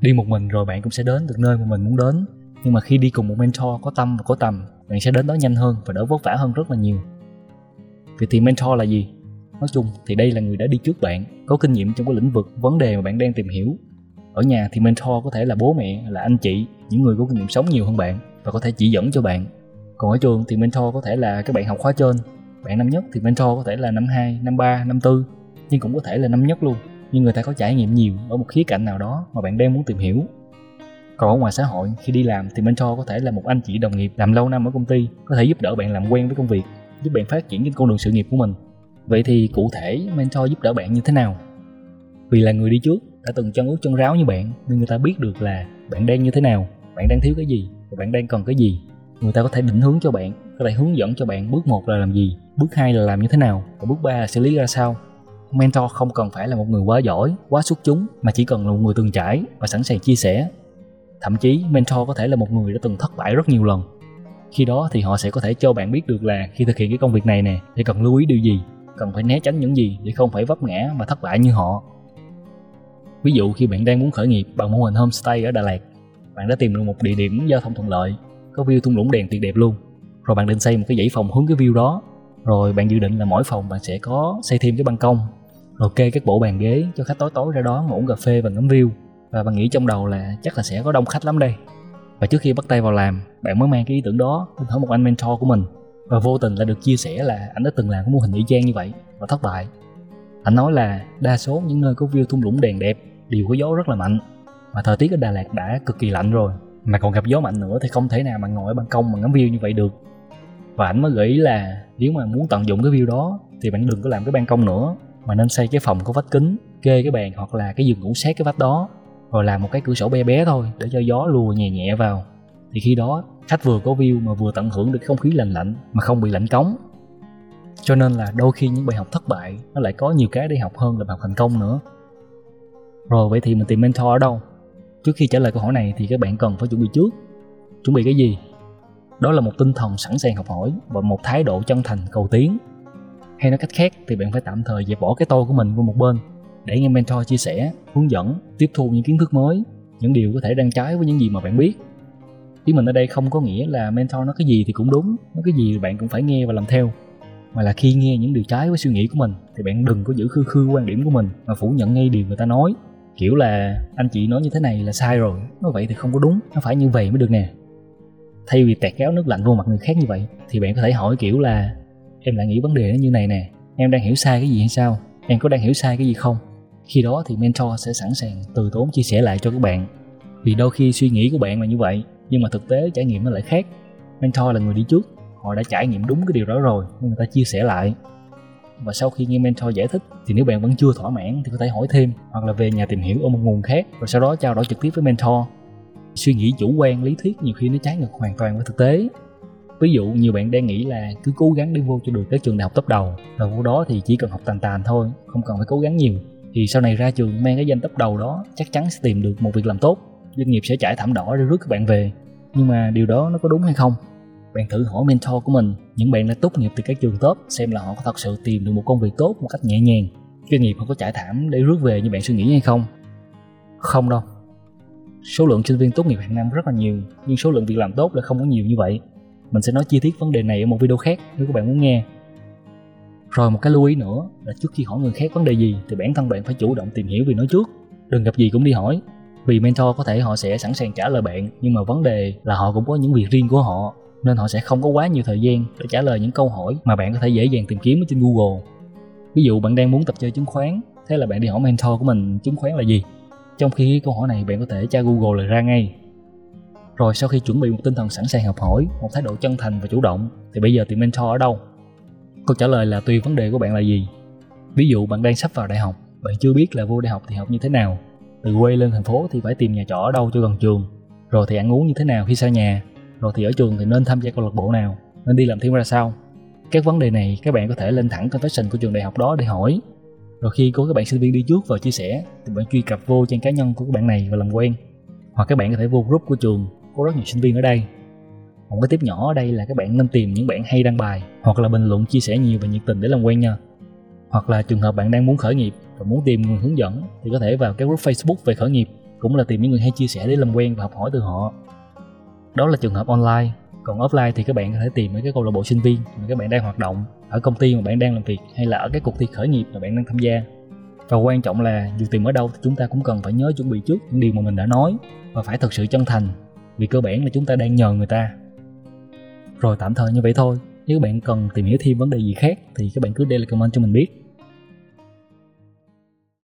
đi một mình rồi bạn cũng sẽ đến được nơi mà mình muốn đến. Nhưng mà khi đi cùng một mentor có tâm và có tầm bạn sẽ đến đó nhanh hơn và đỡ vất vả hơn rất là nhiều. Vậy thì mentor là gì? Nói chung thì đây là người đã đi trước bạn có kinh nghiệm trong cái lĩnh vực vấn đề mà bạn đang tìm hiểu. Ở nhà thì mentor có thể là bố mẹ là anh chị những người có kinh nghiệm sống nhiều hơn bạn và có thể chỉ dẫn cho bạn. Còn ở trường thì mentor có thể là các bạn học khóa trên. Bạn năm nhất thì mentor có thể là năm 2, năm 3, năm 4 nhưng cũng có thể là năm nhất luôn nhưng người ta có trải nghiệm nhiều ở một khía cạnh nào đó mà bạn đang muốn tìm hiểu. Còn ở ngoài xã hội, khi đi làm thì mentor có thể là một anh chị đồng nghiệp làm lâu năm ở công ty, có thể giúp đỡ bạn làm quen với công việc, giúp bạn phát triển trên con đường sự nghiệp của mình. Vậy thì cụ thể mentor giúp đỡ bạn như thế nào? Vì là người đi trước đã từng chân ướt chân ráo như bạn, nên người ta biết được là bạn đang như thế nào, bạn đang thiếu cái gì và bạn đang cần cái gì. Người ta có thể định hướng cho bạn, có thể hướng dẫn cho bạn bước một là làm gì, bước hai là làm như thế nào và bước ba là xử lý ra sao mentor không cần phải là một người quá giỏi, quá xuất chúng, mà chỉ cần là một người từng trải và sẵn sàng chia sẻ. Thậm chí, mentor có thể là một người đã từng thất bại rất nhiều lần. Khi đó thì họ sẽ có thể cho bạn biết được là khi thực hiện cái công việc này nè, thì cần lưu ý điều gì, cần phải né tránh những gì để không phải vấp ngã và thất bại như họ. Ví dụ khi bạn đang muốn khởi nghiệp bằng mô hình homestay ở đà lạt, bạn đã tìm được một địa điểm giao thông thuận lợi, có view thung lũng đèn tuyệt đẹp luôn. Rồi bạn định xây một cái dãy phòng hướng cái view đó. Rồi bạn dự định là mỗi phòng bạn sẽ có xây thêm cái ban công rồi kê các bộ bàn ghế cho khách tối tối ra đó ngủ cà phê và ngắm view. Và bạn nghĩ trong đầu là chắc là sẽ có đông khách lắm đây. Và trước khi bắt tay vào làm, bạn mới mang cái ý tưởng đó đến hỏi một anh mentor của mình. Và vô tình là được chia sẻ là anh đã từng làm cái mô hình y chang như vậy và thất bại. Anh nói là đa số những nơi có view thung lũng đèn đẹp đều có gió rất là mạnh. Mà thời tiết ở Đà Lạt đã cực kỳ lạnh rồi. Mà còn gặp gió mạnh nữa thì không thể nào mà ngồi ở ban công mà ngắm view như vậy được. Và anh mới gợi ý là nếu mà muốn tận dụng cái view đó thì bạn đừng có làm cái ban công nữa mà nên xây cái phòng có vách kính, kê cái bàn hoặc là cái giường ngủ sát cái vách đó, rồi làm một cái cửa sổ bé bé thôi để cho gió lùa nhẹ nhẹ vào. Thì khi đó, khách vừa có view mà vừa tận hưởng được không khí lạnh lạnh mà không bị lạnh cống. Cho nên là đôi khi những bài học thất bại nó lại có nhiều cái để học hơn là bài học thành công nữa. Rồi, vậy thì mình tìm mentor ở đâu? Trước khi trả lời câu hỏi này thì các bạn cần phải chuẩn bị trước. Chuẩn bị cái gì? Đó là một tinh thần sẵn sàng học hỏi và một thái độ chân thành, cầu tiến hay nói cách khác thì bạn phải tạm thời dẹp bỏ cái tôi của mình qua một bên để nghe mentor chia sẻ, hướng dẫn, tiếp thu những kiến thức mới, những điều có thể đang trái với những gì mà bạn biết. Ý mình ở đây không có nghĩa là mentor nói cái gì thì cũng đúng, nói cái gì bạn cũng phải nghe và làm theo. Mà là khi nghe những điều trái với suy nghĩ của mình thì bạn đừng có giữ khư khư quan điểm của mình mà phủ nhận ngay điều người ta nói. Kiểu là, anh chị nói như thế này là sai rồi, nói vậy thì không có đúng, nó phải như vậy mới được nè. Thay vì tẹt kéo nước lạnh vô mặt người khác như vậy thì bạn có thể hỏi kiểu là em lại nghĩ vấn đề nó như này nè. Em đang hiểu sai cái gì hay sao? Em có đang hiểu sai cái gì không? Khi đó thì mentor sẽ sẵn sàng từ tốn chia sẻ lại cho các bạn. Vì đôi khi suy nghĩ của bạn là như vậy, nhưng mà thực tế trải nghiệm nó lại khác. Mentor là người đi trước, họ đã trải nghiệm đúng cái điều đó rồi nên người ta chia sẻ lại. Và sau khi nghe mentor giải thích, thì nếu bạn vẫn chưa thỏa mãn thì có thể hỏi thêm, hoặc là về nhà tìm hiểu ở một nguồn khác, rồi sau đó trao đổi trực tiếp với mentor. Suy nghĩ chủ quan, lý thuyết nhiều khi nó trái ngược hoàn toàn với thực tế ví dụ nhiều bạn đang nghĩ là cứ cố gắng đi vô cho được cái trường đại học top đầu, rồi vô đó thì chỉ cần học tàn tàn thôi, không cần phải cố gắng nhiều. Thì sau này ra trường mang cái danh top đầu đó, chắc chắn sẽ tìm được một việc làm tốt, doanh nghiệp sẽ trải thảm đỏ để rước các bạn về. Nhưng mà điều đó nó có đúng hay không? Bạn thử hỏi mentor của mình, những bạn đã tốt nghiệp từ các trường top, xem là họ có thật sự tìm được một công việc tốt một cách nhẹ nhàng. Doanh nghiệp họ có trải thảm để rước về như bạn suy nghĩ hay không? Không đâu. Số lượng sinh viên tốt nghiệp hàng năm rất là nhiều, nhưng số lượng việc làm tốt lại không có nhiều như vậy mình sẽ nói chi tiết vấn đề này ở một video khác nếu các bạn muốn nghe rồi một cái lưu ý nữa là trước khi hỏi người khác vấn đề gì thì bản thân bạn phải chủ động tìm hiểu về nó trước đừng gặp gì cũng đi hỏi vì mentor có thể họ sẽ sẵn sàng trả lời bạn nhưng mà vấn đề là họ cũng có những việc riêng của họ nên họ sẽ không có quá nhiều thời gian để trả lời những câu hỏi mà bạn có thể dễ dàng tìm kiếm ở trên Google. Ví dụ bạn đang muốn tập chơi chứng khoán, thế là bạn đi hỏi mentor của mình chứng khoán là gì. Trong khi câu hỏi này bạn có thể tra Google lại ra ngay. Rồi sau khi chuẩn bị một tinh thần sẵn sàng học hỏi, một thái độ chân thành và chủ động, thì bây giờ tìm mentor ở đâu? Câu trả lời là tùy vấn đề của bạn là gì. Ví dụ bạn đang sắp vào đại học, bạn chưa biết là vô đại học thì học như thế nào. Từ quê lên thành phố thì phải tìm nhà trọ ở đâu cho gần trường. Rồi thì ăn uống như thế nào khi xa nhà, rồi thì ở trường thì nên tham gia câu lạc bộ nào nên đi làm thêm ra sao các vấn đề này các bạn có thể lên thẳng confession của trường đại học đó để hỏi rồi khi có các bạn sinh viên đi trước và chia sẻ thì bạn truy cập vô trang cá nhân của các bạn này và làm quen hoặc các bạn có thể vô group của trường có rất nhiều sinh viên ở đây. Một cái tiếp nhỏ ở đây là các bạn nên tìm những bạn hay đăng bài, hoặc là bình luận, chia sẻ nhiều và nhiệt tình để làm quen nha. Hoặc là trường hợp bạn đang muốn khởi nghiệp và muốn tìm người hướng dẫn thì có thể vào các group Facebook về khởi nghiệp, cũng là tìm những người hay chia sẻ để làm quen và học hỏi từ họ. Đó là trường hợp online. Còn offline thì các bạn có thể tìm ở cái câu lạc bộ sinh viên mà các bạn đang hoạt động ở công ty mà bạn đang làm việc hay là ở cái cuộc thi khởi nghiệp mà bạn đang tham gia. Và quan trọng là dù tìm ở đâu thì chúng ta cũng cần phải nhớ chuẩn bị trước những điều mà mình đã nói và phải thật sự chân thành vì cơ bản là chúng ta đang nhờ người ta. Rồi tạm thời như vậy thôi. Nếu các bạn cần tìm hiểu thêm vấn đề gì khác thì các bạn cứ để lại comment cho mình biết.